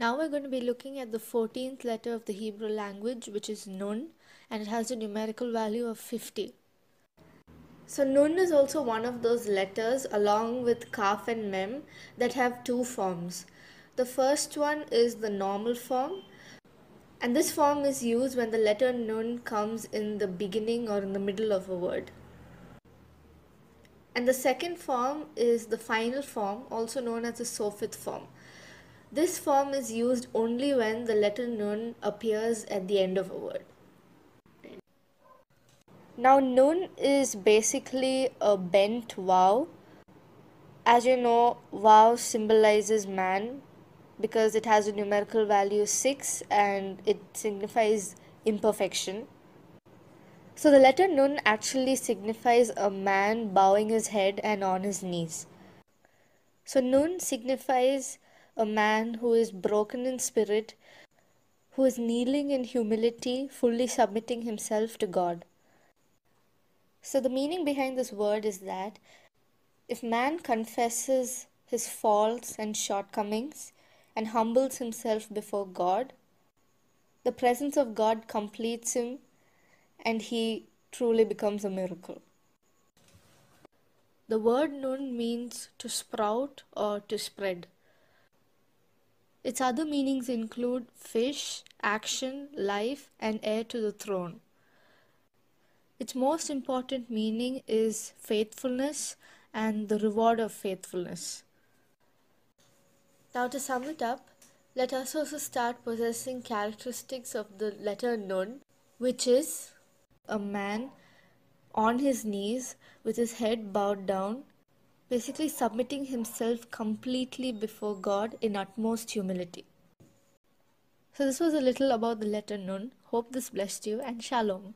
Now we're going to be looking at the 14th letter of the Hebrew language, which is Nun, and it has a numerical value of 50. So Nun is also one of those letters, along with Kaf and Mem, that have two forms. The first one is the normal form, and this form is used when the letter Nun comes in the beginning or in the middle of a word. And the second form is the final form, also known as the Sofit form. This form is used only when the letter Nun appears at the end of a word. Now, Nun is basically a bent Waw. As you know, Waw symbolizes man because it has a numerical value 6 and it signifies imperfection. So the letter Nun actually signifies a man bowing his head and on his knees. So Nun signifies a man who is broken in spirit, who is kneeling in humility, fully submitting himself to God. So the meaning behind this word is that if man confesses his faults and shortcomings and humbles himself before God, the presence of God completes him and he truly becomes a miracle. The word nun means to sprout or to spread. Its other meanings include fish, action, life, and heir to the throne. Its most important meaning is faithfulness and the reward of faithfulness. Now, to sum it up, let us also start possessing characteristics of the letter Nun, which is a man on his knees with his head bowed down, basically submitting himself completely before God in utmost humility. So, this was a little about the letter Nun. Hope this blessed you and Shalom.